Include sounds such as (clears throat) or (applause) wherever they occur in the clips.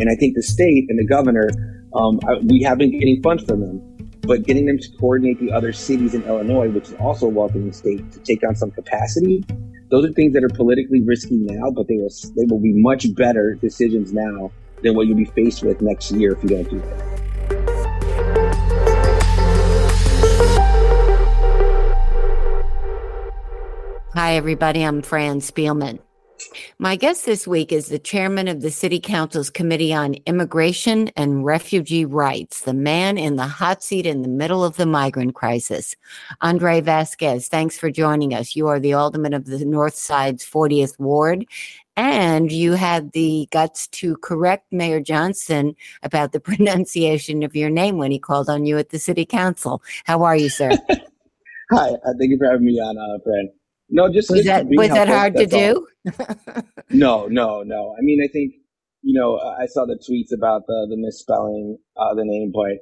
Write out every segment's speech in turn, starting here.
And I think the state and the governor, um, we have been getting funds from them, but getting them to coordinate the other cities in Illinois, which is also a welcoming state, to take on some capacity. Those are things that are politically risky now, but they will they will be much better decisions now than what you'll be faced with next year if you don't do that. Hi, everybody. I'm Fran Spielman. My guest this week is the chairman of the City Council's Committee on Immigration and Refugee Rights, the man in the hot seat in the middle of the migrant crisis. Andre Vasquez, thanks for joining us. You are the alderman of the North Side's 40th Ward, and you had the guts to correct Mayor Johnson about the (laughs) pronunciation of your name when he called on you at the City Council. How are you, sir? (laughs) Hi, uh, thank you for having me on, uh. No, just was that was that hard to do? (laughs) (laughs) no, no, no. I mean, I think you know, I saw the tweets about the the misspelling uh, the name, but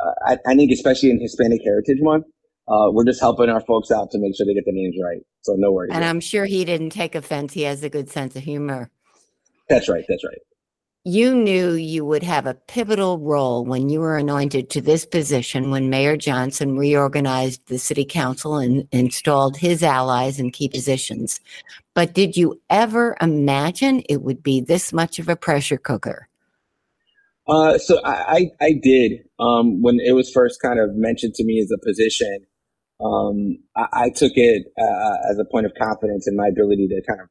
uh, I, I, think especially in Hispanic Heritage Month, uh, we're just helping our folks out to make sure they get the names right. So no worries. And I'm sure he didn't take offense. He has a good sense of humor. That's right. That's right you knew you would have a pivotal role when you were anointed to this position when Mayor Johnson reorganized the city council and installed his allies in key positions. But did you ever imagine it would be this much of a pressure cooker? Uh, so I, I, I did um, when it was first kind of mentioned to me as a position. Um, I, I, took it uh, as a point of confidence in my ability to kind of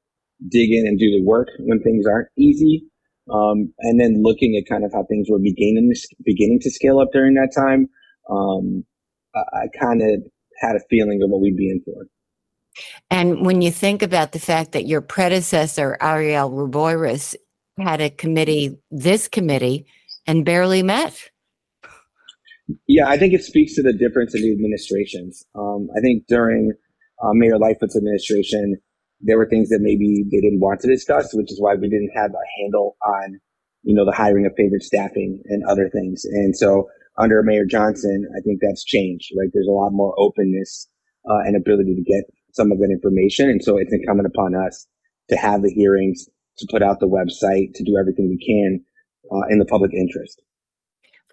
dig in and do the work when things aren't easy. Um, and then looking at kind of how things were beginning to, beginning to scale up during that time, um, I, I kind of had a feeling of what we'd be in for. And when you think about the fact that your predecessor, Ariel Reboyras, had a committee, this committee, and barely met. Yeah, I think it speaks to the difference in the administrations. Um, I think during uh, Mayor Lightfoot's administration, there were things that maybe they didn't want to discuss, which is why we didn't have a handle on, you know, the hiring of favorite staffing and other things. And so under Mayor Johnson, I think that's changed, right? There's a lot more openness uh, and ability to get some of that information. And so it's incumbent upon us to have the hearings, to put out the website, to do everything we can uh, in the public interest.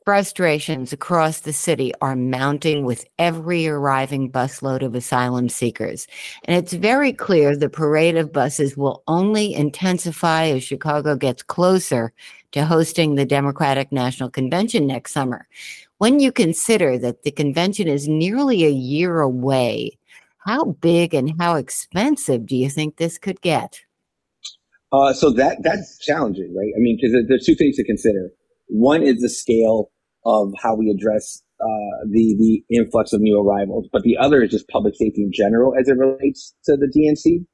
Frustrations across the city are mounting with every arriving busload of asylum seekers. And it's very clear the parade of buses will only intensify as Chicago gets closer to hosting the Democratic National Convention next summer. When you consider that the convention is nearly a year away, how big and how expensive do you think this could get? Uh, so that that's challenging, right? I mean, because there's two things to consider. One is the scale of how we address uh, the the influx of new arrivals, but the other is just public safety in general as it relates to the DNC.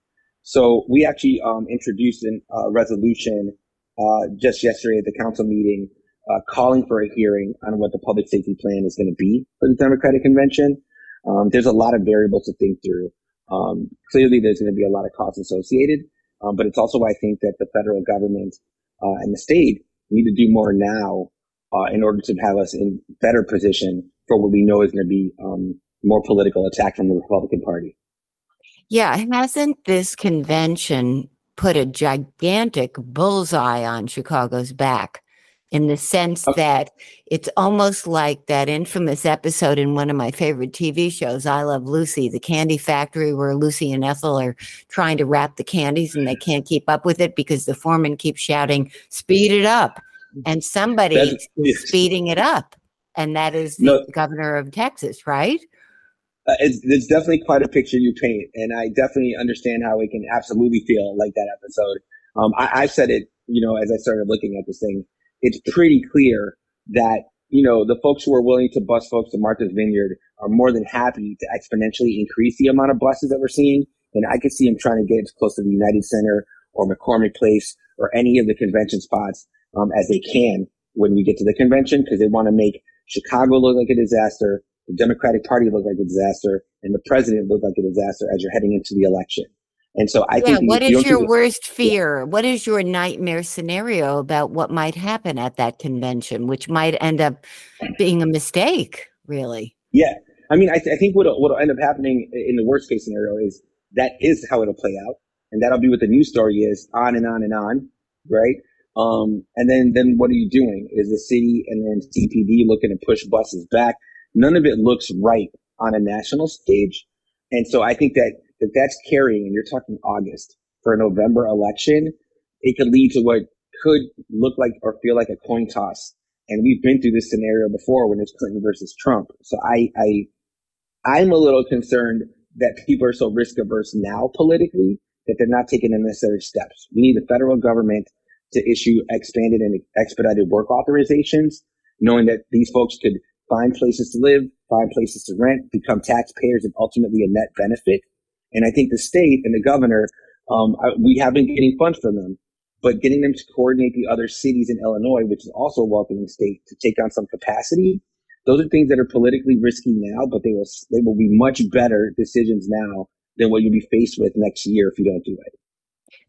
So we actually um, introduced a uh, resolution uh, just yesterday at the council meeting, uh, calling for a hearing on what the public safety plan is going to be for the Democratic Convention. Um, there's a lot of variables to think through. Um, clearly, there's going to be a lot of costs associated, um, but it's also why I think that the federal government uh, and the state need to do more now uh, in order to have us in better position for what we know is going to be um, more political attack from the Republican Party. Yeah, hasn't this convention put a gigantic bullseye on Chicago's back? in the sense okay. that it's almost like that infamous episode in one of my favorite TV shows, I Love Lucy, the candy factory where Lucy and Ethel are trying to wrap the candies and they can't keep up with it because the foreman keeps shouting, speed it up and somebody is speeding it up, and that is the No. governor of Texas, right? Uh, it's, it's definitely quite a picture you paint, and I definitely understand how it can absolutely feel like that episode. Um, I, I said it, you know, as I started looking at this thing, it's pretty clear that you know the folks who are willing to bus folks to Martha's Vineyard are more than happy to exponentially increase the amount of buses that we're seeing, and I could see them trying to get as close to the United Center or McCormick Place or any of the convention spots um, as they can when we get to the convention because they want to make Chicago look like a disaster, the Democratic Party look like a disaster, and the president look like a disaster as you're heading into the election. And so I yeah. think What if you your worst fear? What is your nightmare scenario about what might happen at that convention, which might end up being a mistake? Really? Yeah, I mean, I, th- I think what'll end up happening in the worst case scenario is that is how it'll play out, and that'll be what the news story is, on and on and on, right? Um, and then then what are you doing? Is the city and then CPD looking to push buses back? None of it looks right on a national stage, and so I think that that that's carrying. And you're talking August for a November election, it could lead to what could look like or feel like a coin toss and we've been through this scenario before when it's Clinton versus Trump. So I, I, I'm a little concerned that people are so risk averse now politically that they're not taking the necessary steps. We need the federal government to issue expanded and expedited work authorizations, knowing that these folks could find places to live, find places to rent, become taxpayers, and ultimately a net benefit. And I think the state and the governor, um, we have been getting funds from them but getting them to coordinate the other cities in Illinois, which is also a welcoming state, to take on some capacity. Those are things that are politically risky now, but they will they will be much better decisions now than what you'll be faced with next year if you don't do it.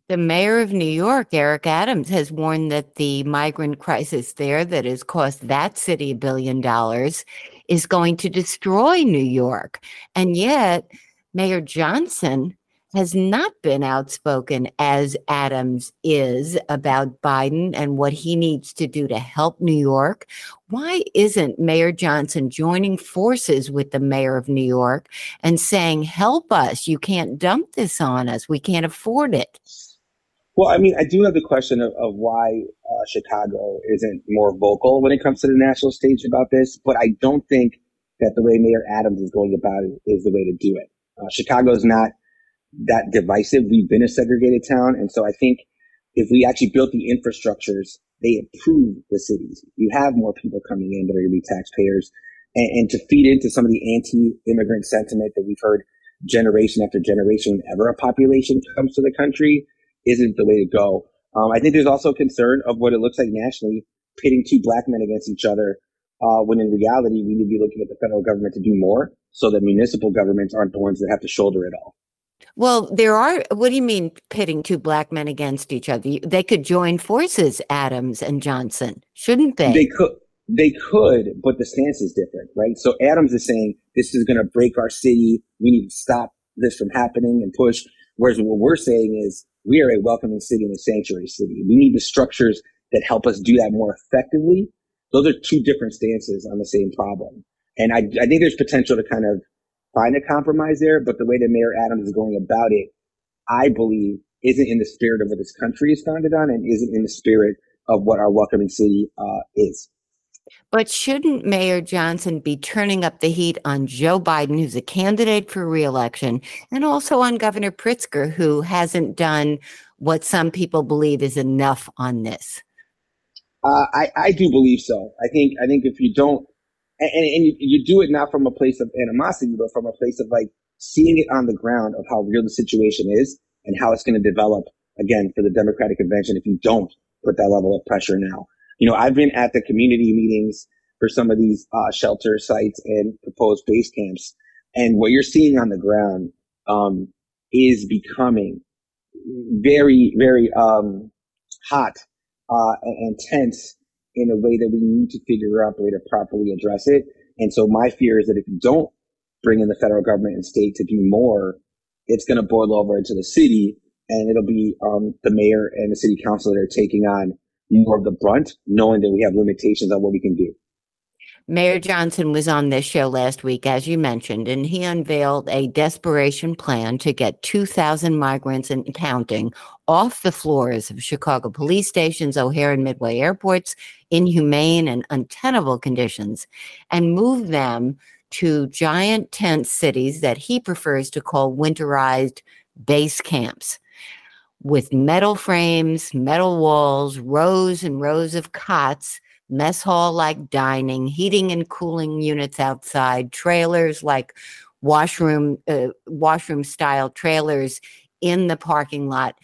The mayor of New York, Eric Adams, has warned that the migrant crisis there that has cost that city a billion dollars is going to destroy New York. And yet, Mayor Johnson has not been outspoken as Adams is about Biden and what he needs to do to help New York. Why isn't Mayor Johnson joining forces with the mayor of New York and saying, Help us? You can't dump this on us. We can't afford it. Well, I mean, I do have the question of, of why uh, Chicago isn't more vocal when it comes to the national stage about this, but I don't think that the way Mayor Adams is going about it is the way to do it. Uh, Chicago is not that divisive. We've been a segregated town. And so I think if we actually built the infrastructures, they improve the cities. You have more people coming in that are going to be taxpayers. And, and to feed into some of the anti-immigrant sentiment that we've heard generation after generation, whenever a population comes to the country, isn't the way to go. Um, I think there's also concern of what it looks like nationally, pitting two black men against each other, uh, when in reality, we need to be looking at the federal government to do more so that municipal governments aren't the ones that have to shoulder it all. Well, there are. What do you mean pitting two black men against each other? They could join forces, Adams and Johnson, shouldn't they? They could, they could, but the stance is different, right? So Adams is saying this is going to break our city. We need to stop this from happening and push. Whereas what we're saying is we are a welcoming city and a sanctuary city. We need the structures that help us do that more effectively. Those are two different stances on the same problem. And I, I think there's potential to kind of find a compromise there, but the way that Mayor Adams is going about it, I believe isn't in the spirit of what this country is founded on and isn't in the spirit of what our welcoming city uh, is. But shouldn't Mayor Johnson be turning up the heat on Joe Biden, who's a candidate for reelection, and also on Governor Pritzker, who hasn't done what some people believe is enough on this? Uh, I, I do believe so. I think I think if you don't, and, and, you, you do it not from a place of animosity, but from a place of like seeing it on the ground of how real the situation is and how it's going to develop again for the Democratic convention. If you don't put that level of pressure now, you know I've been at the community meetings for some of these uh, shelter sites and proposed base camps, and what you're seeing on the ground um, is becoming very very um, hot uh, and tense in a way that we need to figure out a way to properly address it. And so my fear is that if you don't bring in the federal government and state to do more, it's going to boil over into the city and it'll be um, the mayor and the city council that are taking on more of the brunt, knowing that we have limitations on what we can do. Mayor Johnson was on this show last week, as you mentioned, and he unveiled a desperation plan to get 2,000 migrants and counting off the floors of Chicago police stations, O'Hare and Midway airports, inhumane and untenable conditions, and move them to giant tent cities that he prefers to call winterized base camps with metal frames, metal walls, rows and rows of cots mess hall like dining, heating and cooling units outside, trailers like washroom uh, washroom style trailers in the parking lot.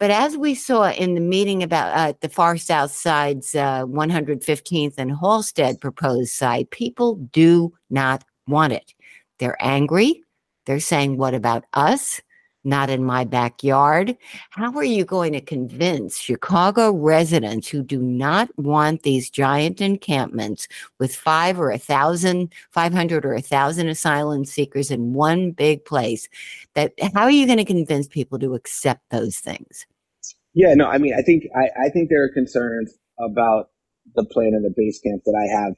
But as we saw in the meeting about uh, the far south side's uh, 115th and Halsted proposed site, people do not want it. They're angry. They're saying, What about us? Not in my backyard. How are you going to convince Chicago residents who do not want these giant encampments with five or a thousand, 500 or a thousand asylum seekers in one big place that how are you going to convince people to accept those things? Yeah, no, I mean, I think, I, I think there are concerns about the plan and the base camp that I have.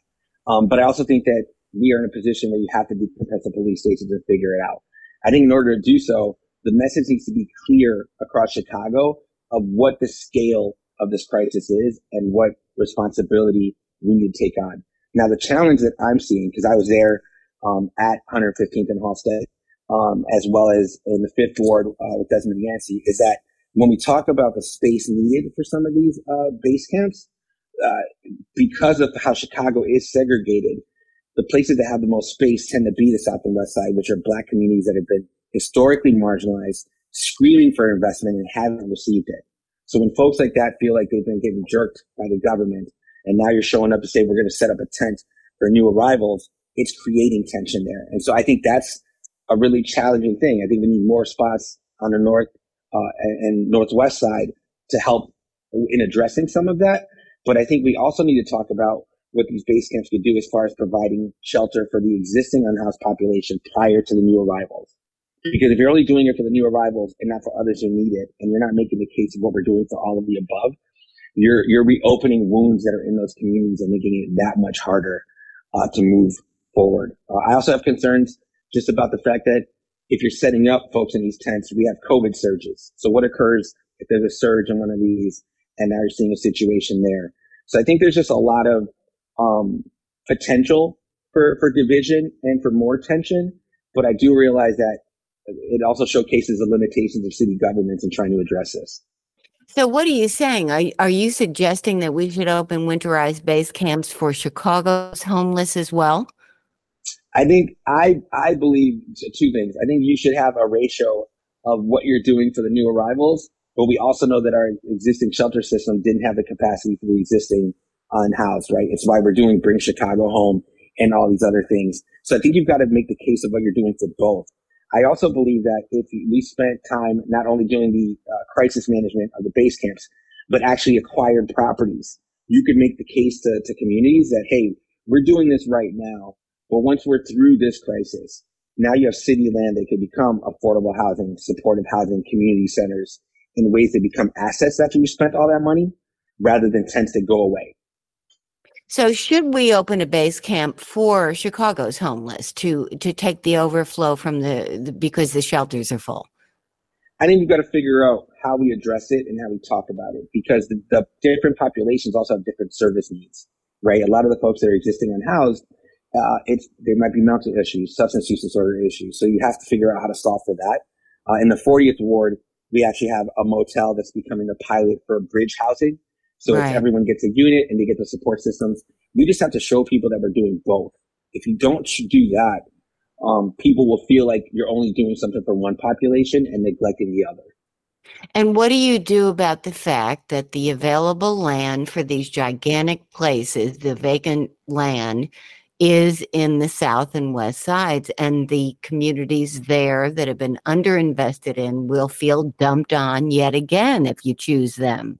Um, but I also think that we are in a position where you have to be the police stations to figure it out. I think in order to do so, the message needs to be clear across Chicago of what the scale of this crisis is and what responsibility we need to take on. Now, the challenge that I'm seeing, because I was there um, at 115th and Halsted, um, as well as in the fifth ward uh, with Desmon Yancy, is that when we talk about the space needed for some of these uh, base camps, uh, because of how Chicago is segregated, the places that have the most space tend to be the South and West Side, which are black communities that have been historically marginalized, screaming for investment and haven't received it. So when folks like that feel like they've been getting jerked by the government and now you're showing up to say we're going to set up a tent for new arrivals, it's creating tension there. And so I think that's a really challenging thing. I think we need more spots on the north uh, and, and northwest side to help in addressing some of that. But I think we also need to talk about what these base camps could do as far as providing shelter for the existing unhoused population prior to the new arrivals. Because if you're only doing it for the new arrivals and not for others who need it, and you're not making the case of what we're doing for all of the above, you're you're reopening wounds that are in those communities and making it that much harder uh, to move forward. Uh, I also have concerns just about the fact that if you're setting up folks in these tents, we have COVID surges. So what occurs if there's a surge in one of these, and now you're seeing a situation there? So I think there's just a lot of um, potential for for division and for more tension. But I do realize that it also showcases the limitations of city governments in trying to address this. So, what are you saying? Are, are you suggesting that we should open winterized base camps for Chicago's homeless as well? I think I I believe two things. I think you should have a ratio of what you're doing for the new arrivals, but we also know that our existing shelter system didn't have the capacity for the existing unhoused. Right? It's why we're doing Bring Chicago Home and all these other things. So I think you've got to make the case of what you're doing for both. I also believe that if we spent time not only doing the uh, crisis management of the base camps, but actually acquired properties, you could make the case to, to communities that, hey, we're doing this right now. But once we're through this crisis, now you have city land that could become affordable housing, supportive housing, community centers in ways that become assets after you spent all that money rather than tents that go away. So should we open a base camp for Chicago's homeless to to take the overflow from the, the because the shelters are full? I think we've got to figure out how we address it and how we talk about it because the, the different populations also have different service needs, right? A lot of the folks that are existing unhoused, uh, it's they might be mental issues, substance use disorder issues. So you have to figure out how to solve for that. Uh, in the 40th ward, we actually have a motel that's becoming a pilot for bridge housing. So right. everyone gets a unit and they get the support systems. We just have to show people that we're doing both. If you don't do that, um, people will feel like you're only doing something for one population and neglecting the other. And what do you do about the fact that the available land for these gigantic places, the vacant land, is in the south and west sides, and the communities there that have been underinvested in will feel dumped on yet again if you choose them?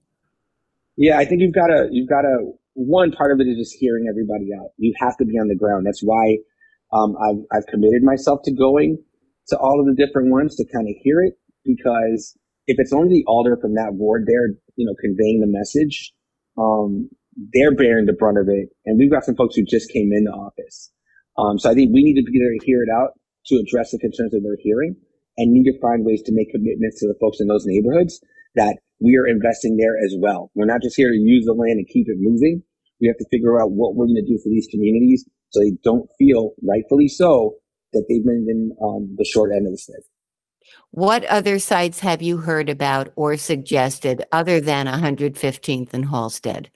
Yeah, I think you've got to you've got to one part of it is just hearing everybody out. You have to be on the ground. That's why um, I've I've committed myself to going to all of the different ones to kind of hear it because if it's only the alder from that ward there, you know, conveying the message, um, they're bearing the brunt of it. And we've got some folks who just came into office. Um, so I think we need to be there to hear it out to address the concerns that we're hearing and need to find ways to make commitments to the folks in those neighborhoods that we are investing there as well. We're not just here to use the land and keep it moving. We have to figure out what we're going to do for these communities so they don't feel, rightfully so, that they've been in um, the short end of the stick. What other sites have you heard about or suggested other than 115th and Halsted?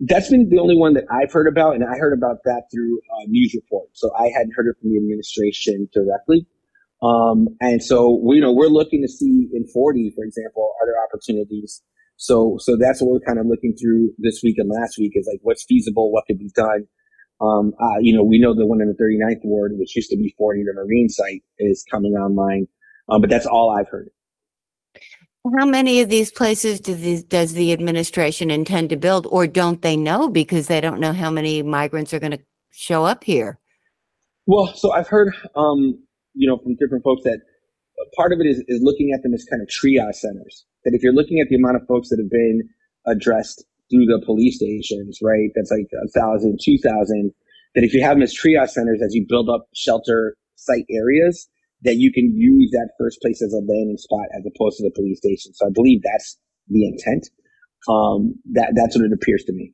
That's been the only one that I've heard about, and I heard about that through uh, news reports. So I hadn't heard it from the administration directly. Um, and so, you know, we're looking to see in 40, for example, are there opportunities? So, so that's what we're kind of looking through this week and last week is like what's feasible, what could be done. Um, uh, you know, we know the one in the 39th ward, which used to be 40, the Marine site is coming online. Um, but that's all I've heard. How many of these places do these, does the administration intend to build, or don't they know because they don't know how many migrants are going to show up here? Well, so I've heard, um, you know, from different folks that part of it is, is looking at them as kind of triage centers. That if you're looking at the amount of folks that have been addressed through the police stations, right, that's like a thousand, two thousand. That if you have them as triage centers, as you build up shelter site areas, that you can use that first place as a landing spot as opposed to the police station. So I believe that's the intent. Um, that that's what it appears to me.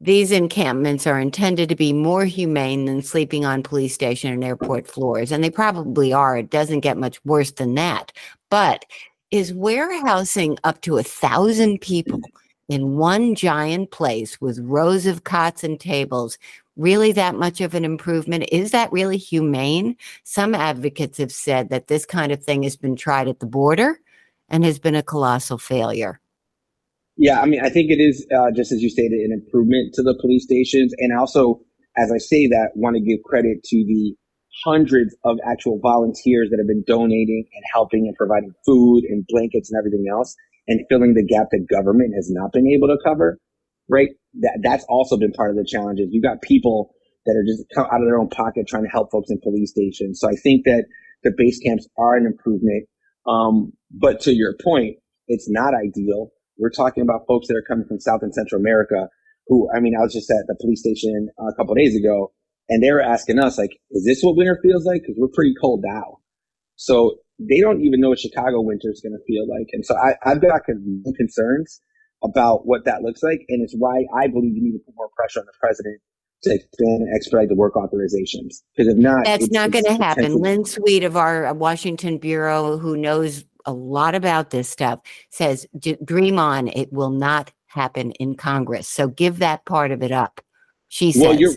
These encampments are intended to be more humane than sleeping on police station and airport floors, and they probably are. It doesn't get much worse than that. But is warehousing up to a thousand people in one giant place with rows of cots and tables really that much of an improvement? Is that really humane? Some advocates have said that this kind of thing has been tried at the border and has been a colossal failure. Yeah, I mean, I think it is, uh, just as you stated, an improvement to the police stations. And also, as I say that, want to give credit to the hundreds of actual volunteers that have been donating and helping and providing food and blankets and everything else and filling the gap that government has not been able to cover right? That that's also been part of the challenges. You've got people that are just out of their own pocket trying to help folks in police stations. So I think that the base camps are an improvement. Um, but to your point, it's not ideal. We're talking about folks that are coming from South and Central America who, I mean, I was just at the police station a couple days ago and they were asking us, like, is this what winter feels like? Cause we're pretty cold now. So they don't even know what Chicago winter is going to feel like. And so I, I've got concerns about what that looks like. And it's why I believe you need to put more pressure on the president to expand and expedite the work authorizations. Because if not, that's not going to happen. Lynn Sweet of our Washington Bureau, who knows a lot about this stuff, says, dream on. It will not happen in Congress. So give that part of it up. She says. Well, you're,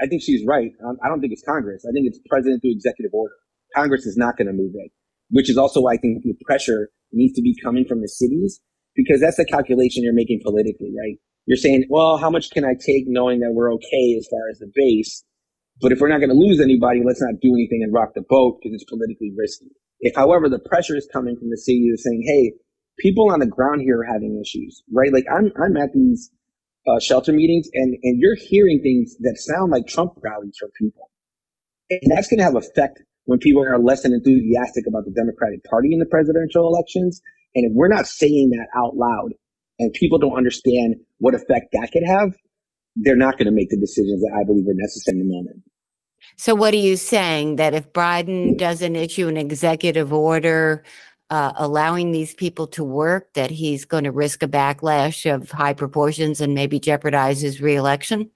I think she's right. Um, I don't think it's Congress. I think it's president through executive order. Congress is not going to move it, which is also why I think the pressure needs to be coming from the cities because that's the calculation you're making politically, right? You're saying, well, how much can I take knowing that we're okay as far as the base? But if we're not going to lose anybody, let's not do anything and rock the boat because it's politically risky. If, however, the pressure is coming from the city saying, hey, people on the ground here are having issues, right? Like I'm, I'm at these uh, shelter meetings and, and you're hearing things that sound like Trump rallies from people. And that's going to have effect when people are less than enthusiastic about the Democratic Party in the presidential elections and if we're not saying that out loud and people don't understand what effect that could have, they're not going to make the decisions that I believe are necessary in the moment. So, what are you saying? That if Biden doesn't issue an executive order uh, allowing these people to work, that he's going to risk a backlash of high proportions and maybe jeopardize his reelection?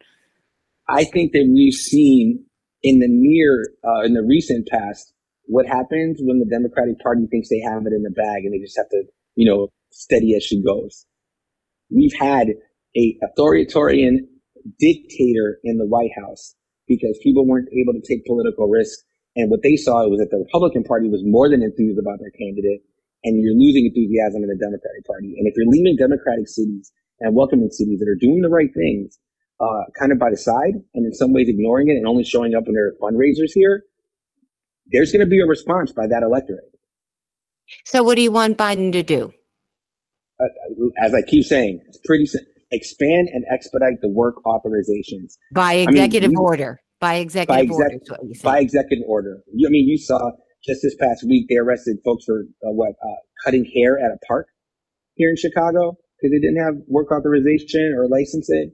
I think that we've seen in the near, uh, in the recent past, what happens when the Democratic Party thinks they have it in the bag and they just have to, you know, steady as she goes. We've had a authoritarian dictator in the White House because people weren't able to take political risks. And what they saw was that the Republican Party was more than enthused about their candidate, and you're losing enthusiasm in the Democratic Party. And if you're leaving Democratic cities and welcoming cities that are doing the right things, uh, kind of by the side, and in some ways ignoring it and only showing up when there are fundraisers here, there's going to be a response by that electorate. So, what do you want Biden to do? Uh, as I keep saying, it's pretty expand and expedite the work authorizations by executive I mean, order. By executive by exec- order. By executive order. I mean, you saw just this past week they arrested folks for uh, what uh, cutting hair at a park here in Chicago. because they didn't have work authorization or licensing.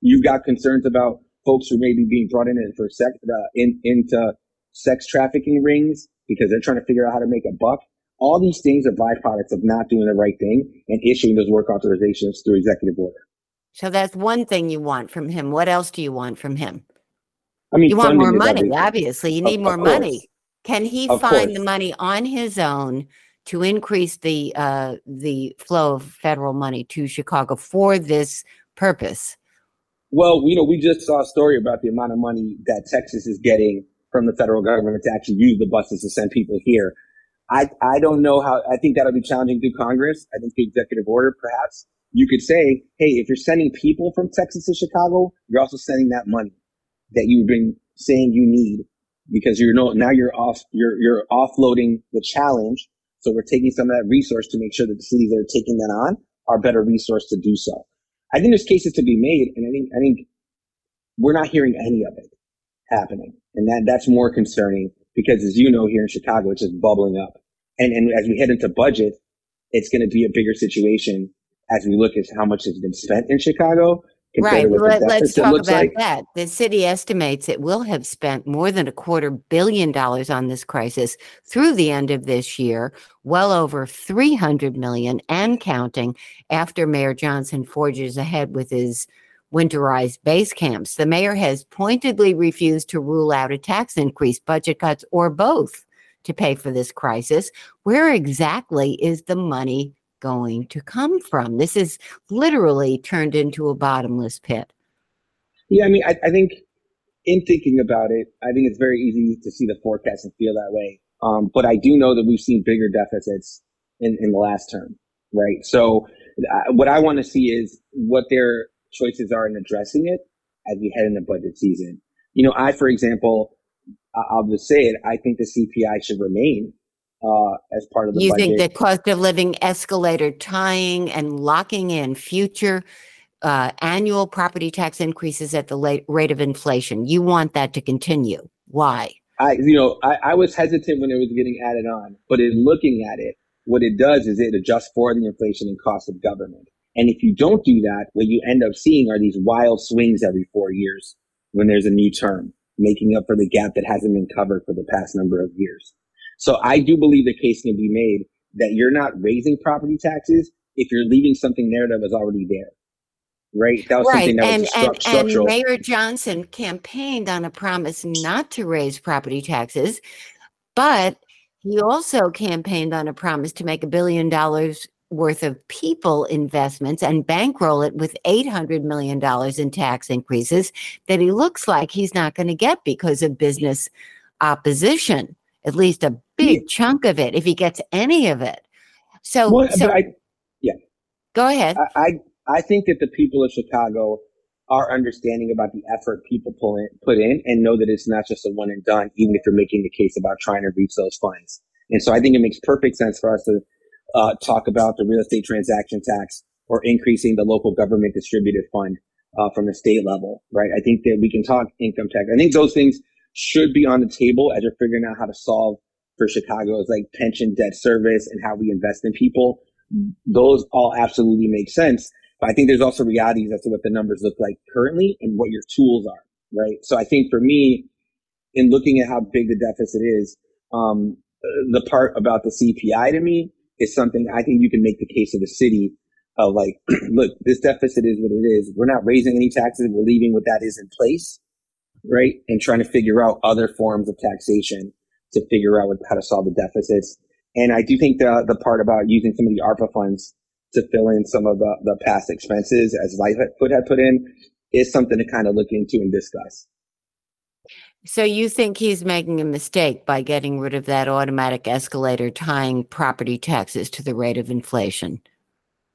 You've got concerns about folks who may be being brought in for sex, uh, in, into sex trafficking rings because they're trying to figure out how to make a buck. All these things are byproducts of not doing the right thing and issuing those work authorizations through executive order. So that's one thing you want from him. What else do you want from him? I mean, You want more money, obviously. You need of more course. money. Can he Of find course. the money on his own to increase the uh, the flow of federal money to Chicago for this purpose? Well, you know, we just saw a story about the amount of money that Texas is getting from the federal government to actually use the buses to send people here. I, I don't know how, I think that'll be challenging through Congress. I think the executive order, perhaps you could say, hey, if you're sending people from Texas to Chicago, you're also sending that money that you've been saying you need because you're no, now you're off, you're, you're offloading the challenge. So we're taking some of that resource to make sure that the cities that are taking that on are better resourced to do so. I think there's cases to be made, and I think I think we're not hearing any of it happening, and that that's more concerning because, as you know, here in Chicago, it's just bubbling up, and and as we head into budget, it's going to be a bigger situation as we look at how much has been spent in Chicago. compared Right. Let, let's talk about like. that. The city estimates it will have spent more than a quarter billion dollars on this crisis through the end of this year, well over 300 million and counting after Mayor Johnson forges ahead with his winterized base camps. The mayor has pointedly refused to rule out a tax increase, budget cuts, or both to pay for this crisis. Where exactly is the money going to come from? This is literally turned into a bottomless pit. Yeah, I mean, I, I think in thinking about it, I think it's very easy to see the forecast and feel that way. Um, but I do know that we've seen bigger deficits in, in the last term, right? So uh, what I want to see is what their choices are in addressing it as we head into budget season. You know, I, for example, I'll just say it. I think the CPI should remain uh, as part of the You budget. think the cost of living escalator tying and locking in future uh, annual property tax increases at the late rate of inflation? You want that to continue. Why? I, you know, I, I was hesitant when it was getting added on, but in looking at it, what it does is it adjusts for the inflation and cost of government. And if you don't do that, what you end up seeing are these wild swings every four years when there's a new term, making up for the gap that hasn't been covered for the past number of years. So I do believe the case can be made that you're not raising property taxes if you're leaving something there that was already there. Right? That was Right. something that And, was stru- and, and. Mayor Johnson campaigned on a promise not to raise property taxes, but he also campaigned on a promise to make a billion dollars worth of people investments and bankroll it with $800 million in tax increases that he looks like he's not going to get because of business opposition, at least a big chunk of it, if he gets any of it. So, Well, so I, go ahead. I, I I think that the people of Chicago are understanding about the effort people pull in, put in and know that it's not just a one and done, even if you're making the case about trying to reach those funds. And so I think it makes perfect sense for us to uh, talk about the real estate transaction tax or increasing the local government distributed fund uh, from the state level, right? I think that we can talk income tax. I think those things should be on the table as you're figuring out how to solve for Chicago Chicago's like pension debt service and how we invest in people. Those all absolutely make sense. But I think there's also realities as to what the numbers look like currently and what your tools are, right? So I think for me, in looking at how big the deficit is, um, the part about the CPI to me is something I think you can make the case of the city of like, (clears throat) look, this deficit is what it is. We're not raising any taxes. We're leaving what that is in place, right? And trying to figure out other forms of taxation to figure out what, how to solve the deficits. And I do think the the part about using some of the ARPA funds to fill in some of the, the past expenses as Lightfoot had put in is something to kind of look into and discuss. So you think he's making a mistake by getting rid of that automatic escalator tying property taxes to the rate of inflation?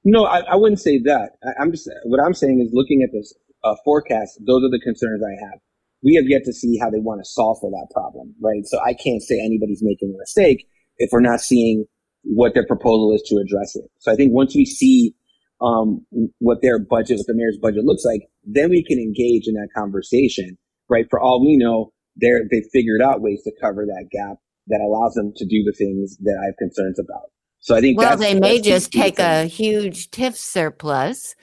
No, I, I wouldn't say that. I, I'm just what I'm saying is looking at this uh, forecast. Those are the concerns I have. We have yet to see how they want to solve for that problem, right? So I can't say anybody's making a mistake if we're not seeing what their proposal is to address it. So I think once we see um, what their budget, what the mayor's budget looks like, then we can engage in that conversation, right? For all we know, they're they figured out ways to cover that gap that allows them to do the things that I have concerns about. So I think well, they may just take a huge TIF surplus,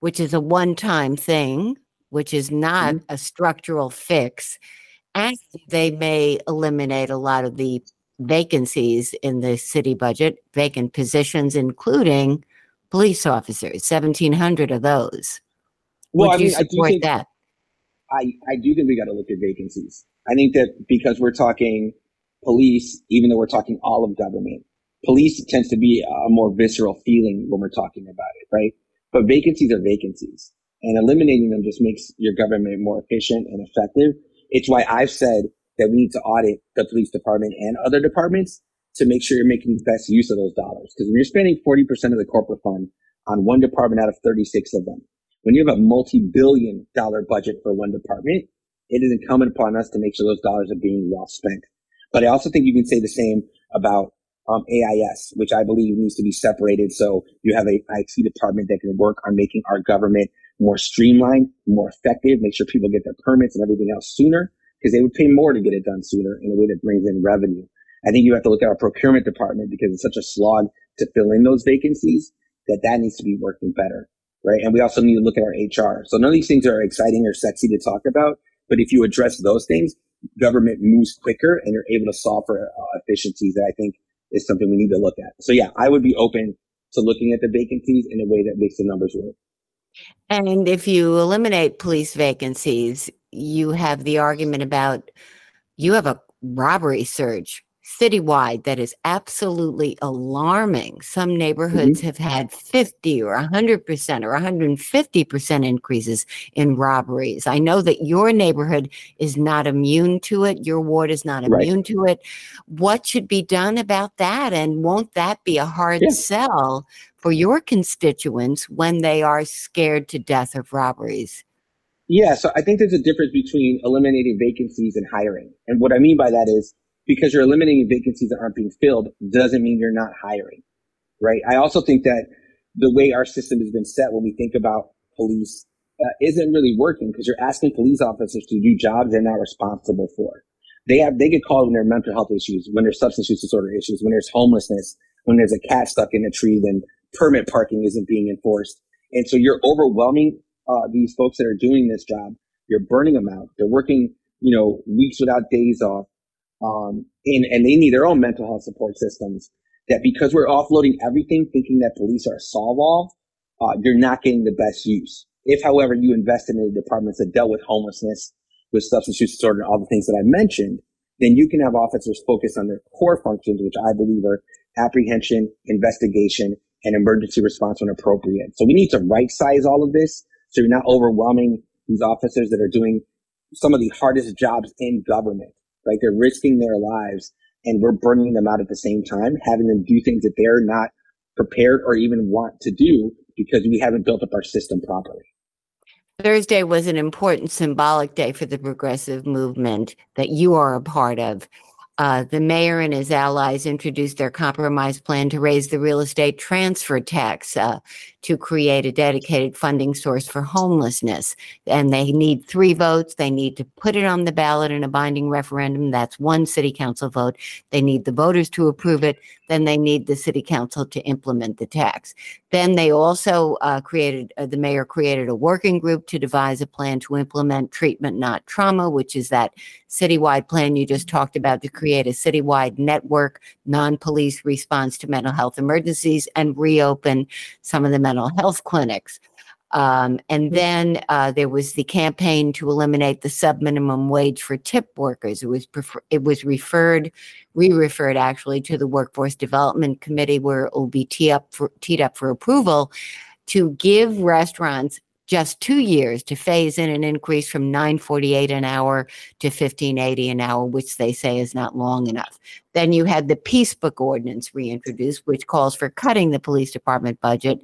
which is a one-time thing, which is not mm-hmm. a structural fix, and they may eliminate a lot of the vacancies in the city budget, vacant positions, including police officers, 1,700 of those. Well, Would I mean, you support I think, that? I, I do think we got to look at vacancies. I think that because we're talking police, even though we're talking all of government, police tends to be a more visceral feeling when we're talking about it, right? But vacancies are vacancies and eliminating them just makes your government more efficient and effective. It's why I've said that we need to audit the police department and other departments to make sure you're making the best use of those dollars. Because when you're spending 40% of the corporate fund on one department out of 36 of them, when you have a multi-billion dollar budget for one department, it is incumbent upon us to make sure those dollars are being well spent. But I also think you can say the same about um, AIS, which I believe needs to be separated. So you have a IT department that can work on making our government more streamlined, more effective, make sure people get their permits and everything else sooner because they would pay more to get it done sooner in a way that brings in revenue. I think you have to look at our procurement department because it's such a slog to fill in those vacancies that that needs to be working better. Right. And we also need to look at our HR. So none of these things are exciting or sexy to talk about. But if you address those things, government moves quicker and you're able to solve for uh, efficiencies that I think is something we need to look at. So yeah, I would be open to looking at the vacancies in a way that makes the numbers work. And if you eliminate police vacancies, you have the argument about you have a robbery surge citywide that is absolutely alarming. Some neighborhoods mm-hmm. have had 50 or 100% or 150% increases in robberies. I know that your neighborhood is not immune to it, your ward is not immune right. to it. What should be done about that? And won't that be a hard yeah. sell for your constituents when they are scared to death of robberies? Yeah, so I think there's a difference between eliminating vacancies and hiring. And what I mean by that is because you're eliminating vacancies that aren't being filled doesn't mean you're not hiring, right? I also think that the way our system has been set when we think about police uh, isn't really working because you're asking police officers to do jobs they're not responsible for. They have, they get called when there are mental health issues, when there's substance use disorder issues, when there's homelessness, when there's a cat stuck in a tree, then permit parking isn't being enforced. And so you're overwhelming uh, these folks that are doing this job. You're burning them out. They're working, you know, weeks without days off. Um, and, and they need their own mental health support systems that because we're offloading everything thinking that police are solve all, uh, you're not getting the best use. If, however, you invested in the departments that dealt with homelessness, with substance use disorder, and all the things that I mentioned, then you can have officers focus on their core functions, which I believe are apprehension, investigation, and emergency response when appropriate. So we need to right size all of this so you're not overwhelming these officers that are doing some of the hardest jobs in government right? They're risking their lives and we're burning them out at the same time, having them do things that they're not prepared or even want to do because we haven't built up our system properly. Thursday was an important symbolic day for the progressive movement that you are a part of. Uh, the mayor and his allies introduced their compromise plan to raise the real estate transfer tax uh, to create a dedicated funding source for homelessness. And they need three votes. They need to put it on the ballot in a binding referendum. That's one city council vote. They need the voters to approve it. Then they need the city council to implement the tax. Then they also uh, created, uh, the mayor created a working group to devise a plan to implement treatment, not trauma, which is that citywide plan you just talked about to create a citywide network, non police response to mental health emergencies, and reopen some of the mental health clinics. Um, and then uh, there was the campaign to eliminate the sub minimum wage for tip workers. It was prefer- it was referred, re-referred actually to the Workforce Development Committee, where it will be teed up for, teed up for approval to give restaurants just two years to phase in an increase from 948 an hour to 1580 an hour which they say is not long enough then you had the peace book ordinance reintroduced which calls for cutting the police department budget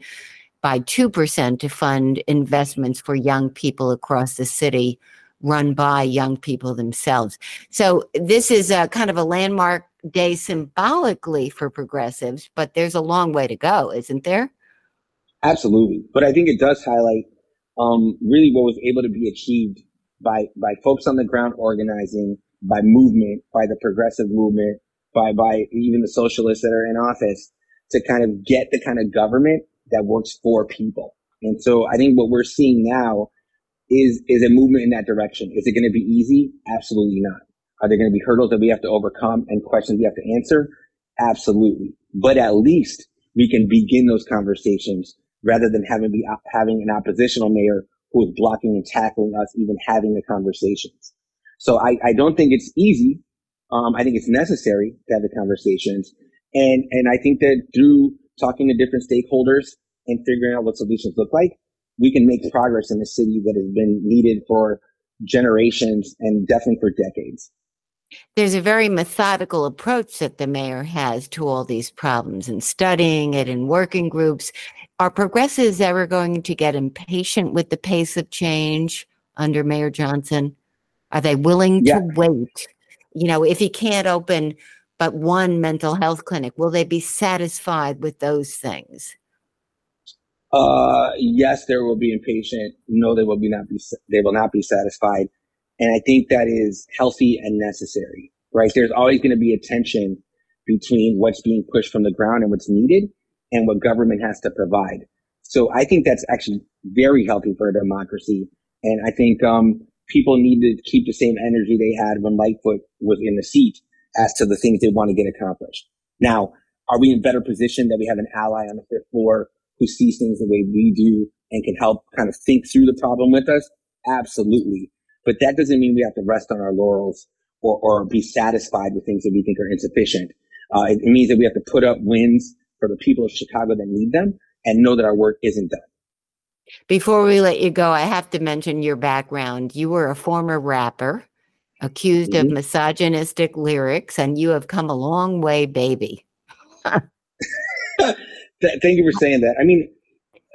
by 2% to fund investments for young people across the city run by young people themselves. So this is a kind of a landmark day symbolically for progressives, but there's a long way to go, isn't there? Absolutely. But I think it does highlight um, really what was able to be achieved by by folks on the ground organizing, by movement, by the progressive movement, by by even the socialists that are in office to kind of get the kind of government that works for people. And so I think what we're seeing now is, is a movement in that direction. Is it going to be easy? Absolutely not. Are there going to be hurdles that we have to overcome and questions we have to answer? Absolutely. But at least we can begin those conversations rather than having be having an oppositional mayor who is blocking and tackling us even having the conversations. So I, I don't think it's easy. Um, I think it's necessary to have the conversations. And, and I think that through talking to different stakeholders and figuring out what solutions look like, we can make progress in a city that has been needed for generations and definitely for decades. There's a very methodical approach that the mayor has to all these problems and studying it in working groups. Are progressives ever going to get impatient with the pace of change under Mayor Johnson? Are they willing yeah. to wait? You know, if he can't open but one mental health clinic, will they be satisfied with those things? Uh, yes, there will be impatient. No, they will be not be they will not be satisfied. And I think that is healthy and necessary, right? There's always going to be a tension between what's being pushed from the ground and what's needed and what government has to provide. So I think that's actually very healthy for a democracy. And I think, um, people need to keep the same energy they had when Lightfoot was in the seat as to the things they want to get accomplished. Now, are we in better position that we have an ally on the fifth floor who sees things the way we do and can help kind of think through the problem with us? Absolutely. But that doesn't mean we have to rest on our laurels or, or be satisfied with things that we think are insufficient. Uh, it, it means that we have to put up wins for the people of Chicago that need them and know that our work isn't done. Before we let you go, I have to mention your background. You were a former rapper accused mm-hmm. of misogynistic lyrics, and you have come a long way, baby. (laughs) Thank you for saying that. I mean,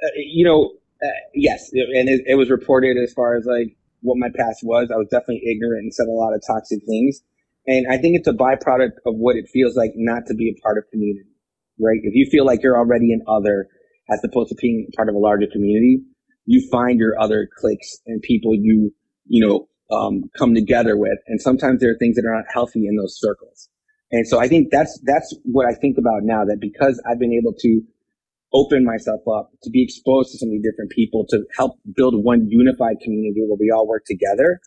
uh, you know, uh, yes, and it, it, was reported as far as like what my past was. I was definitely ignorant and said a lot of toxic things. And I think it's a byproduct of what it feels like not to be a part of community, right? If you feel like you're already an other as opposed to being part of a larger community, you find your other cliques and people you, you know, um, come together with. And sometimes there are things that are not healthy in those circles. And so I think that's, that's what I think about now that because I've been able to open myself up to be exposed to so many different people to help build one unified community where we all work together,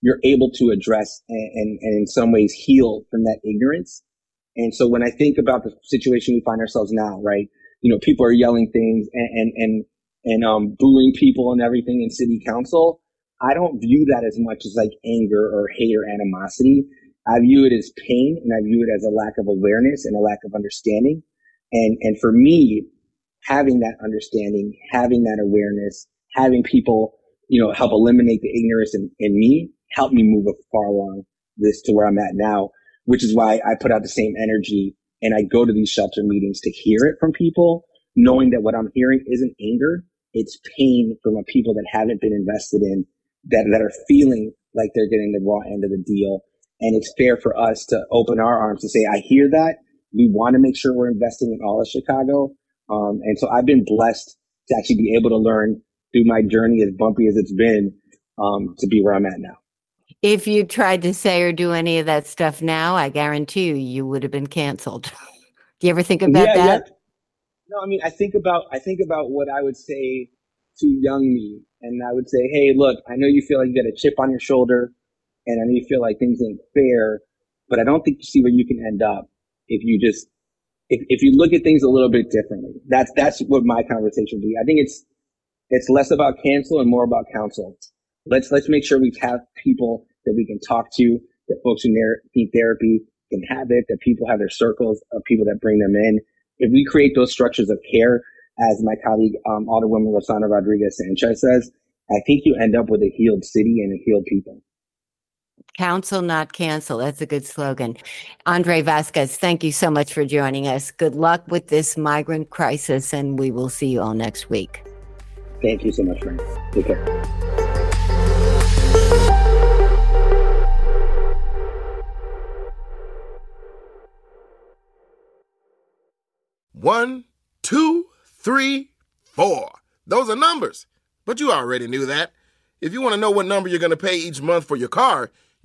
you're able to address and, and, and in some ways heal from that ignorance. And so when I think about the situation we find ourselves now, right? You know, people are yelling things and, and, and, and um, booing people and everything in city council. I don't view that as much as like anger or hate or animosity. I view it as pain and I view it as a lack of awareness and a lack of understanding. And, and for me, having that understanding, having that awareness, having people, you know, help eliminate the ignorance in, in me, help me move far along this to where I'm at now, which is why I put out the same energy and I go to these shelter meetings to hear it from people, knowing that what I'm hearing isn't anger. It's pain from a people that haven't been invested in, that, that are feeling like they're getting the raw end of the deal. And it's fair for us to open our arms to say, I hear that. We want to make sure we're investing in all of Chicago. Um, and so I've been blessed to actually be able to learn through my journey, as bumpy as it's been, um, to be where I'm at now. If you tried to say or do any of that stuff now, I guarantee you, you would have been canceled. (laughs) do you ever think about yeah, that? Yeah. No, I mean, I think about I think about what I would say to young me, and I would say, "Hey, look, I know you feel like you got a chip on your shoulder, and I know you feel like things ain't fair, but I don't think you see where you can end up if you just if, if you look at things a little bit differently, that's, that's what my conversation would be. I think it's, it's less about cancel and more about counsel. Let's, let's make sure we have people that we can talk to, that folks who need therapy can have it, that people have their circles of people that bring them in. If we create those structures of care, as my colleague, um, Alderwoman Rossana Rodriguez Sanchez says, I think you end up with a healed city and a healed people. Counsel, not cancel. That's a good slogan. Andre Vasquez, thank you so much for joining us. Good luck with this migrant crisis, and we will see you all next week. Thank you so much, friend. Take care. One, two, three, four. Those are numbers. But you already knew that. If you want to know what number you're going to pay each month for your car,